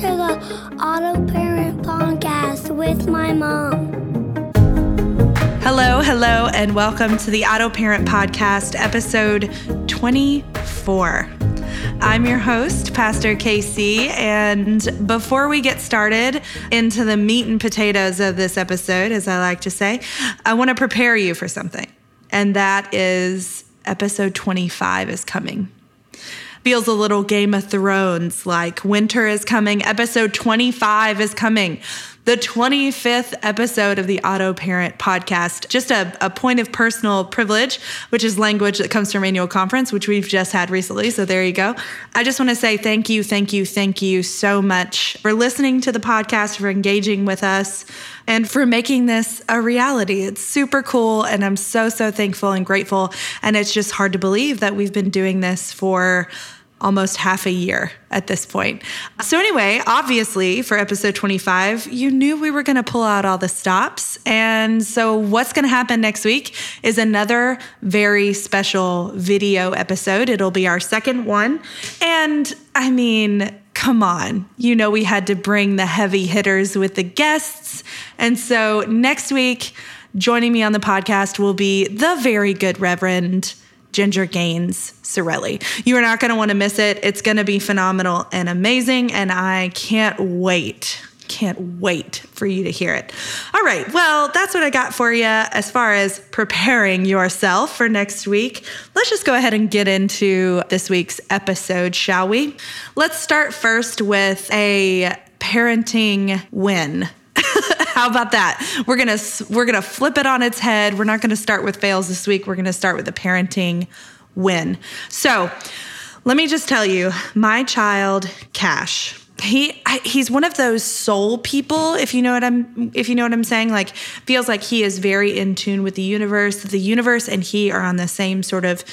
to the Auto Parent Podcast with my mom. Hello, hello, and welcome to the Auto Parent Podcast, episode 24. I'm your host, Pastor K.C., and before we get started into the meat and potatoes of this episode, as I like to say, I want to prepare you for something, and that is episode 25 is coming feels a little Game of Thrones like winter is coming, episode 25 is coming the 25th episode of the Auto Parent podcast. Just a, a point of personal privilege, which is language that comes from annual conference, which we've just had recently. So there you go. I just want to say thank you, thank you, thank you so much for listening to the podcast, for engaging with us, and for making this a reality. It's super cool. And I'm so, so thankful and grateful. And it's just hard to believe that we've been doing this for almost half a year at this point. So, anyway, obviously, for episode 25, you knew we were going to pull out all the stops. And so, what's going to happen next week is another very special video episode. It'll be our second one. And I mean, come on. You know, we had to bring the heavy hitters with the guests. And so, next week, joining me on the podcast will be the very good Reverend Ginger Gaines Sorelli. You are not going to want to miss it. It's going to be phenomenal and amazing, and I can't wait. Can't wait for you to hear it. All right, well, that's what I got for you as far as preparing yourself for next week. Let's just go ahead and get into this week's episode, shall we? Let's start first with a parenting win. How about that? We're gonna we're gonna flip it on its head. We're not gonna start with fails this week. We're gonna start with the parenting win. So, let me just tell you, my child Cash. He he's one of those soul people, if you know what I'm if you know what I'm saying. Like feels like he is very in tune with the universe. The universe and he are on the same sort of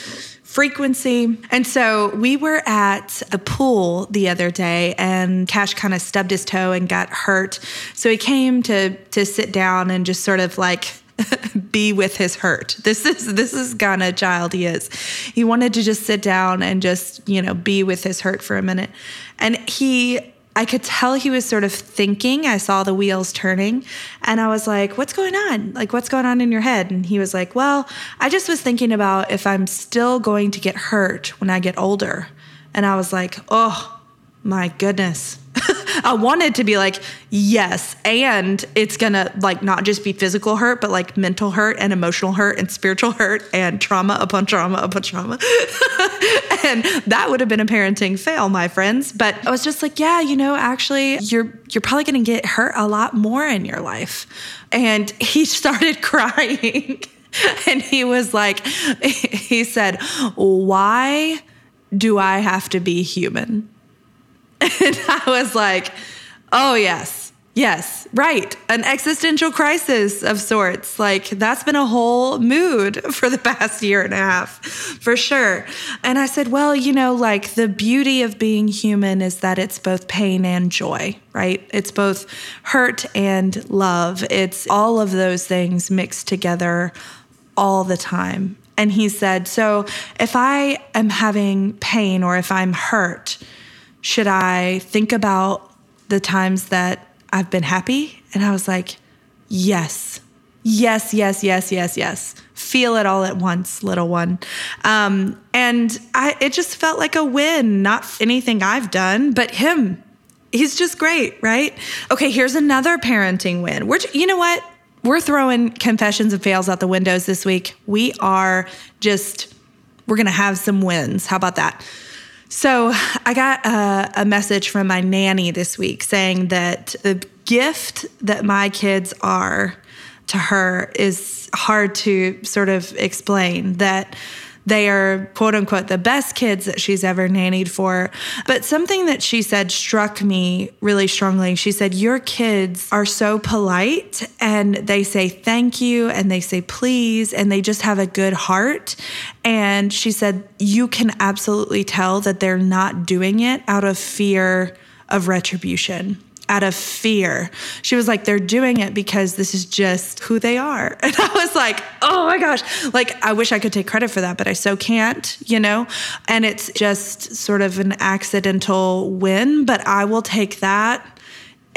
frequency. And so we were at a pool the other day and Cash kind of stubbed his toe and got hurt. So he came to to sit down and just sort of like be with his hurt. This is this is kind Ghana child he is. He wanted to just sit down and just, you know, be with his hurt for a minute. And he I could tell he was sort of thinking. I saw the wheels turning and I was like, What's going on? Like, what's going on in your head? And he was like, Well, I just was thinking about if I'm still going to get hurt when I get older. And I was like, Oh my goodness. I wanted to be like, yes, and it's gonna like not just be physical hurt, but like mental hurt and emotional hurt and spiritual hurt and trauma upon trauma upon trauma. and that would have been a parenting fail, my friends. But I was just like, yeah, you know, actually, you're you're probably gonna get hurt a lot more in your life. And he started crying. and he was like, he said, why do I have to be human? And I was like, oh, yes, yes, right. An existential crisis of sorts. Like, that's been a whole mood for the past year and a half, for sure. And I said, well, you know, like the beauty of being human is that it's both pain and joy, right? It's both hurt and love. It's all of those things mixed together all the time. And he said, so if I am having pain or if I'm hurt, should I think about the times that I've been happy? And I was like, yes, yes, yes, yes, yes, yes. Feel it all at once, little one. Um, and I, it just felt like a win, not anything I've done, but him. He's just great, right? Okay, here's another parenting win. We're, you know what? We're throwing confessions and fails out the windows this week. We are just, we're to have some wins. How about that? So I got a, a, message from my nanny this week saying that the gift that my kids are to her is hard to sort of explain. That they are, quote unquote, the best kids that she's ever nannied for. But something that she said struck me really strongly. She said, Your kids are so polite and they say thank you and they say please and they just have a good heart. And she said, You can absolutely tell that they're not doing it out of fear of retribution out of fear. She was like, they're doing it because this is just who they are. And I was like, oh my gosh. Like, I wish I could take credit for that, but I so can't, you know? And it's just sort of an accidental win, but I will take that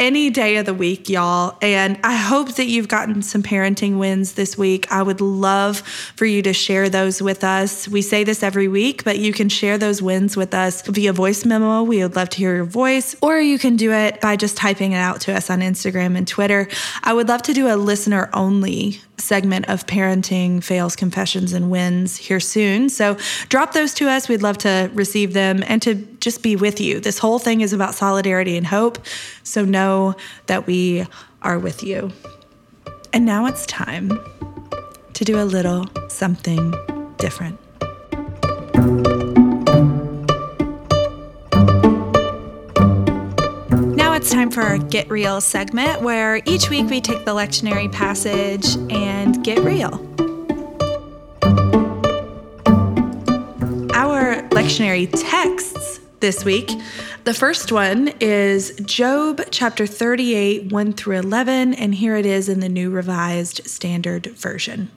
any day of the week, y'all. And I hope that you've gotten some parenting wins this week. I would love for you to share those with us. We say this every week, but you can share those wins with us via voice memo. We would love to hear your voice, or you can do it by just typing it out to us on Instagram and Twitter. I would love to do a listener only segment of parenting fails, confessions, and wins here soon. So drop those to us. We'd love to receive them and to just be with you. This whole thing is about solidarity and hope. So know that we are with you. And now it's time to do a little something different. It's time for our Get Real segment where each week we take the lectionary passage and get real. Our lectionary texts this week the first one is Job chapter 38, 1 through 11, and here it is in the New Revised Standard Version.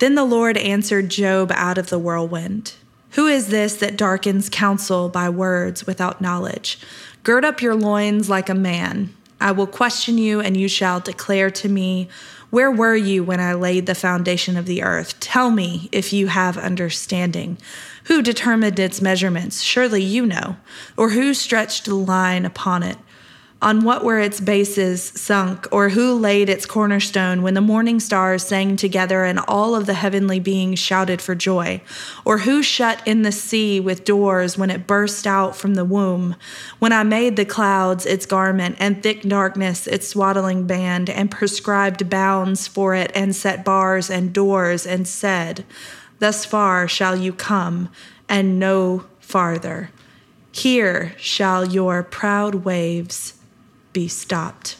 Then the Lord answered Job out of the whirlwind Who is this that darkens counsel by words without knowledge? Gird up your loins like a man. I will question you, and you shall declare to me, Where were you when I laid the foundation of the earth? Tell me if you have understanding. Who determined its measurements? Surely you know. Or who stretched the line upon it? On what were its bases sunk, or who laid its cornerstone when the morning stars sang together and all of the heavenly beings shouted for joy? Or who shut in the sea with doors when it burst out from the womb? When I made the clouds its garment and thick darkness its swaddling band, and prescribed bounds for it, and set bars and doors, and said, Thus far shall you come, and no farther. Here shall your proud waves be stopped.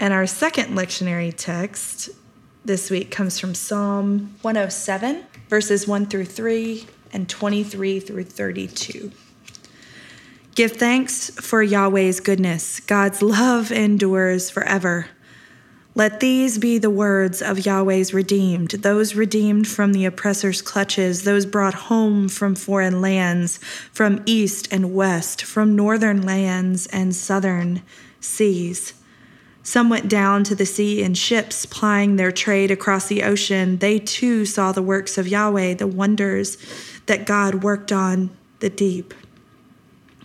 And our second lectionary text this week comes from Psalm 107, verses 1 through 3 and 23 through 32. Give thanks for Yahweh's goodness. God's love endures forever. Let these be the words of Yahweh's redeemed, those redeemed from the oppressor's clutches, those brought home from foreign lands, from east and west, from northern lands and southern seas. Some went down to the sea in ships, plying their trade across the ocean. They too saw the works of Yahweh, the wonders that God worked on the deep.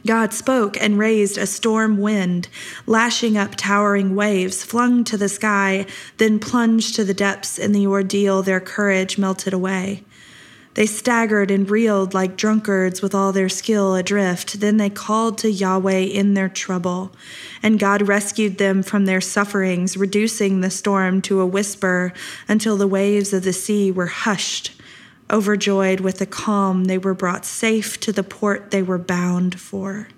God spoke and raised a storm wind, lashing up towering waves, flung to the sky, then plunged to the depths in the ordeal, their courage melted away. They staggered and reeled like drunkards with all their skill adrift. Then they called to Yahweh in their trouble, and God rescued them from their sufferings, reducing the storm to a whisper until the waves of the sea were hushed Overjoyed with the calm, they were brought safe to the port they were bound for.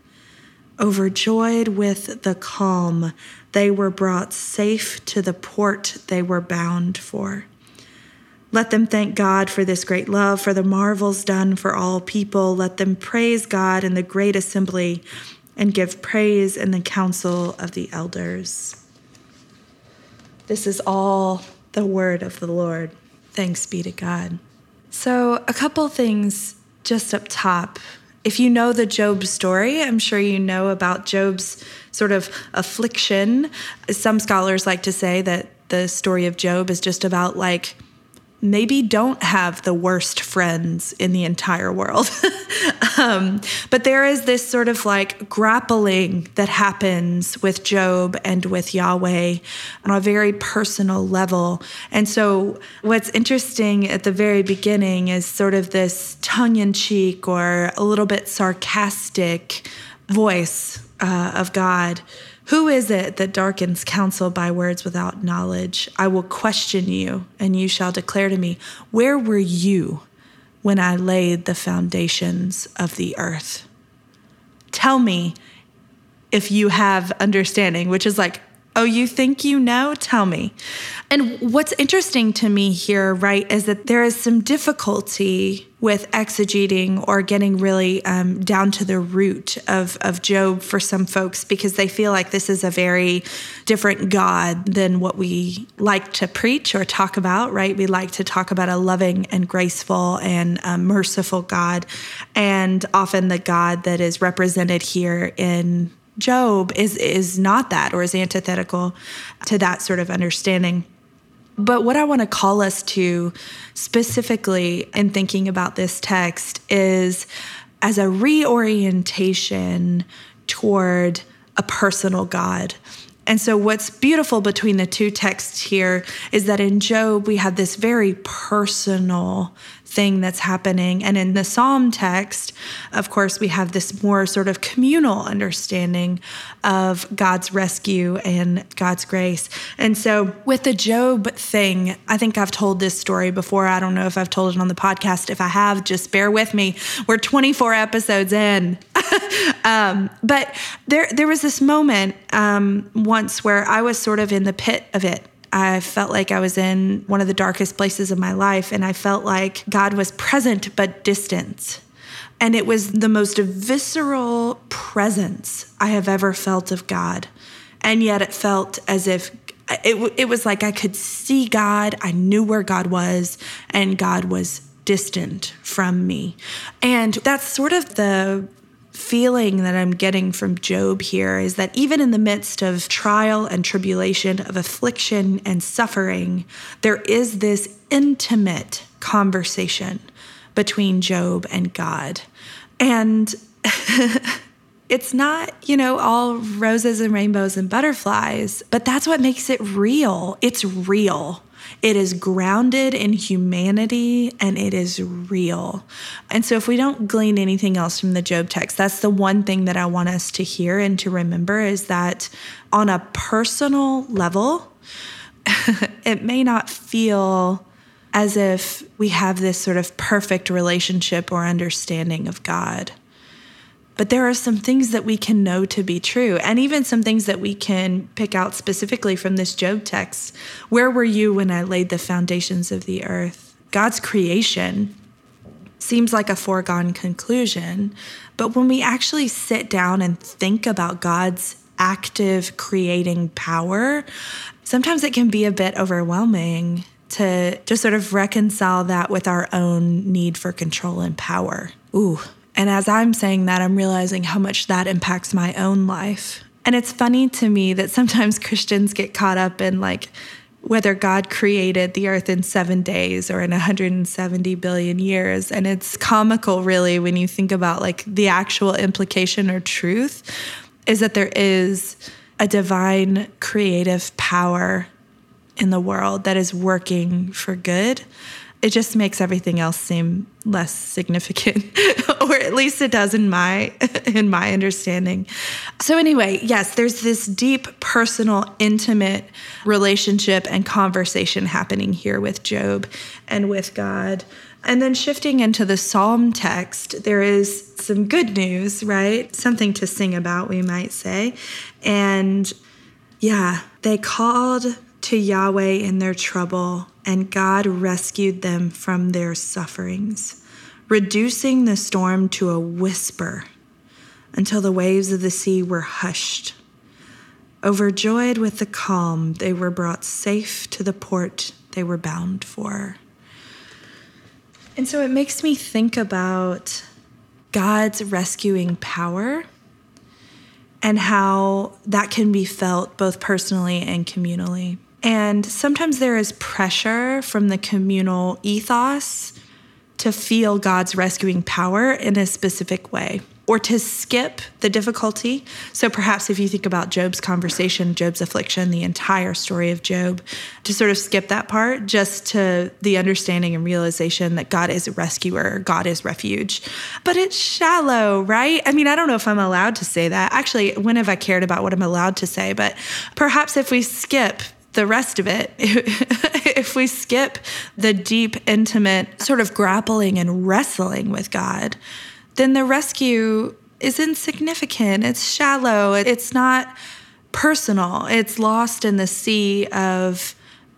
Overjoyed with the calm, they were brought safe to the port they were bound for. Let them thank God for this great love, for the marvels done for all people. Let them praise God in the great assembly and give praise in the council of the elders. This is all the word of the Lord. Thanks be to God. So, a couple things just up top. If you know the Job story, I'm sure you know about Job's sort of affliction. Some scholars like to say that the story of Job is just about like maybe don't have the worst friends in the entire world. um, but there is this sort of like grappling that happens with Job and with Yahweh on a very personal level. And so, what's interesting at the very beginning is sort of this tongue in cheek or a little bit sarcastic voice uh, of God who is it that darkens counsel by words without knowledge? I will question you, and you shall declare to me, Where were you when I laid the foundations of the earth? Tell me if you have understanding, which is like Oh, you think you know? Tell me. And what's interesting to me here, right, is that there is some difficulty with exegeting or getting really um, down to the root of, of Job for some folks because they feel like this is a very different God than what we like to preach or talk about, right? We like to talk about a loving and graceful and um, merciful God. And often the God that is represented here in Job is is not that or is antithetical to that sort of understanding. But what I want to call us to specifically in thinking about this text is as a reorientation toward a personal God. And so, what's beautiful between the two texts here is that in Job, we have this very personal thing that's happening. And in the Psalm text, of course, we have this more sort of communal understanding of God's rescue and God's grace. And so, with the Job thing, I think I've told this story before. I don't know if I've told it on the podcast. If I have, just bear with me. We're 24 episodes in. um, but there, there was this moment um, once where I was sort of in the pit of it I felt like I was in one of the darkest places of my life, and I felt like God was present but distant. And it was the most visceral presence I have ever felt of God. And yet it felt as if it, it was like I could see God, I knew where God was, and God was distant from me. And that's sort of the feeling that I'm getting from Job here is that even in the midst of trial and tribulation, of affliction and suffering, there is this intimate conversation between Job and God. And it's not, you know, all roses and rainbows and butterflies, but that's what makes it real. It's real. It is grounded in humanity and it is real. And so, if we don't glean anything else from the Job text, that's the one thing that I want us to hear and to remember is that on a personal level, it may not feel as if we have this sort of perfect relationship or understanding of God. But there are some things that we can know to be true, and even some things that we can pick out specifically from this Job text. Where were you when I laid the foundations of the earth? God's creation seems like a foregone conclusion, but when we actually sit down and think about God's active creating power, sometimes it can be a bit overwhelming to just sort of reconcile that with our own need for control and power. Ooh, and as I'm saying that, I'm realizing how much that impacts my own life. And it's funny to me that sometimes Christians get caught up in like whether God created the earth in seven days or in 170 billion years. And it's comical, really, when you think about like the actual implication or truth is that there is a divine creative power in the world that is working for good it just makes everything else seem less significant or at least it does in my in my understanding. So anyway yes there's this deep personal intimate relationship and conversation happening here with job and with god. And then shifting into the psalm text there is some good news right? Something to sing about we might say. And yeah they called to yahweh in their trouble and God rescued them from their sufferings, reducing the storm to a whisper until the waves of the sea were hushed. Overjoyed with the calm, they were brought safe to the port they were bound for. And so it makes me think about God's rescuing power and how that can be felt both personally and communally. And sometimes there is pressure from the communal ethos to feel God's rescuing power in a specific way or to skip the difficulty. So perhaps if you think about Job's conversation, Job's affliction, the entire story of Job, to sort of skip that part just to the understanding and realization that God is a rescuer, God is refuge. But it's shallow, right? I mean, I don't know if I'm allowed to say that. Actually, when have I cared about what I'm allowed to say? But perhaps if we skip the rest of it, if we skip the deep, intimate sort of grappling and wrestling with God, then the rescue is insignificant. It's shallow. It's not personal. It's lost in the sea of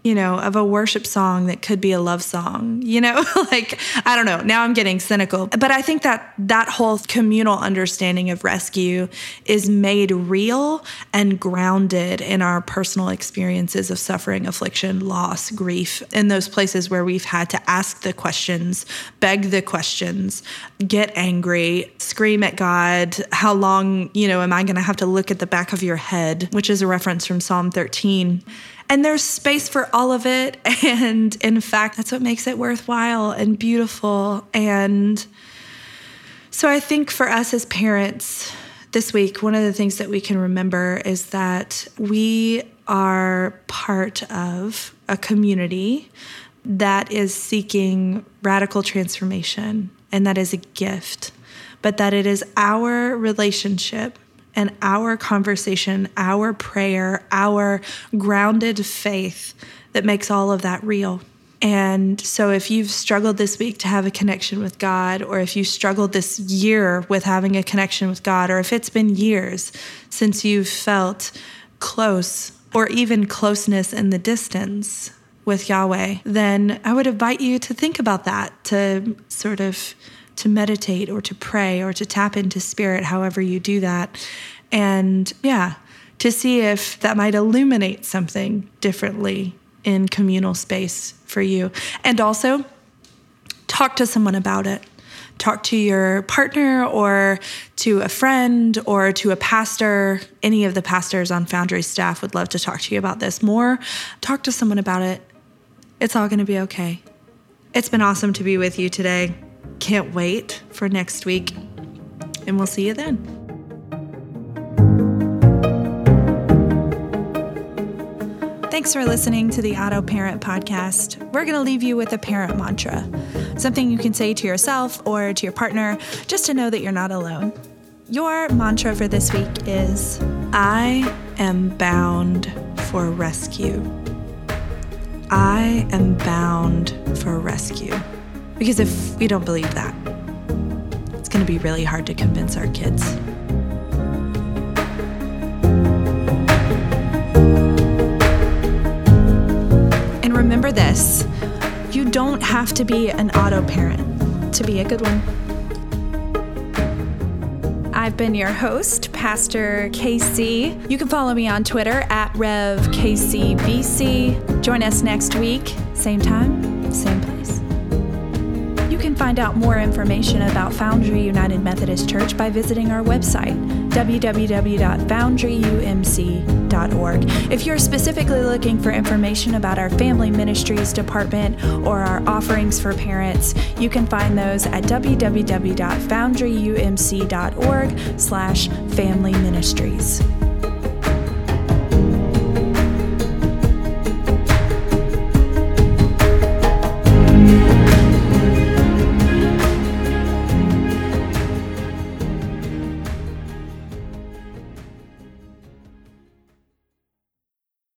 you know, of a worship song that could be a love song, you know, like, I don't know. Now I'm getting cynical. But I think that that whole communal understanding of rescue is made real and grounded in our personal experiences of suffering, affliction, loss, grief, in those places where we've had to ask the questions, beg the questions, get angry, scream at God. How long, you know, am I going to have to look at the back of your head, which is a reference from Psalm 13 and there's space for all of it. And in fact, that's what makes it worthwhile and beautiful. And so I think for us as parents this week, one of the things that we can remember is that we are part of a community that is seeking radical transformation, and that is a gift, but that it is our relationship and our conversation, our prayer, our grounded faith that makes all of that real. And so, if you've struggled this week to have a connection with God, or if you struggled this year with having a connection with God, or if it's been years since you've felt close or even closeness in the distance with Yahweh, then I would invite you to think about that, to sort of to meditate or to pray or to tap into spirit, however you do that. And yeah, to see if that might illuminate something differently in communal space for you. And also, talk to someone about it. Talk to your partner or to a friend or to a pastor. Any of the pastors on Foundry staff would love to talk to you about this more. Talk to someone about it. It's all going to be okay. It's been awesome to be with you today. Can't wait for next week, and we'll see you then. Thanks for listening to the Auto Parent Podcast. We're going to leave you with a parent mantra, something you can say to yourself or to your partner just to know that you're not alone. Your mantra for this week is I am bound for rescue. I am bound for rescue. Because if we don't believe that, it's going to be really hard to convince our kids. And remember this you don't have to be an auto parent to be a good one. I've been your host, Pastor KC. You can follow me on Twitter at RevKCBC. Join us next week, same time, same place. Find out more information about Foundry United Methodist Church by visiting our website, www.foundryumc.org. If you're specifically looking for information about our Family Ministries Department or our offerings for parents, you can find those at www.foundryumc.org slash family ministries.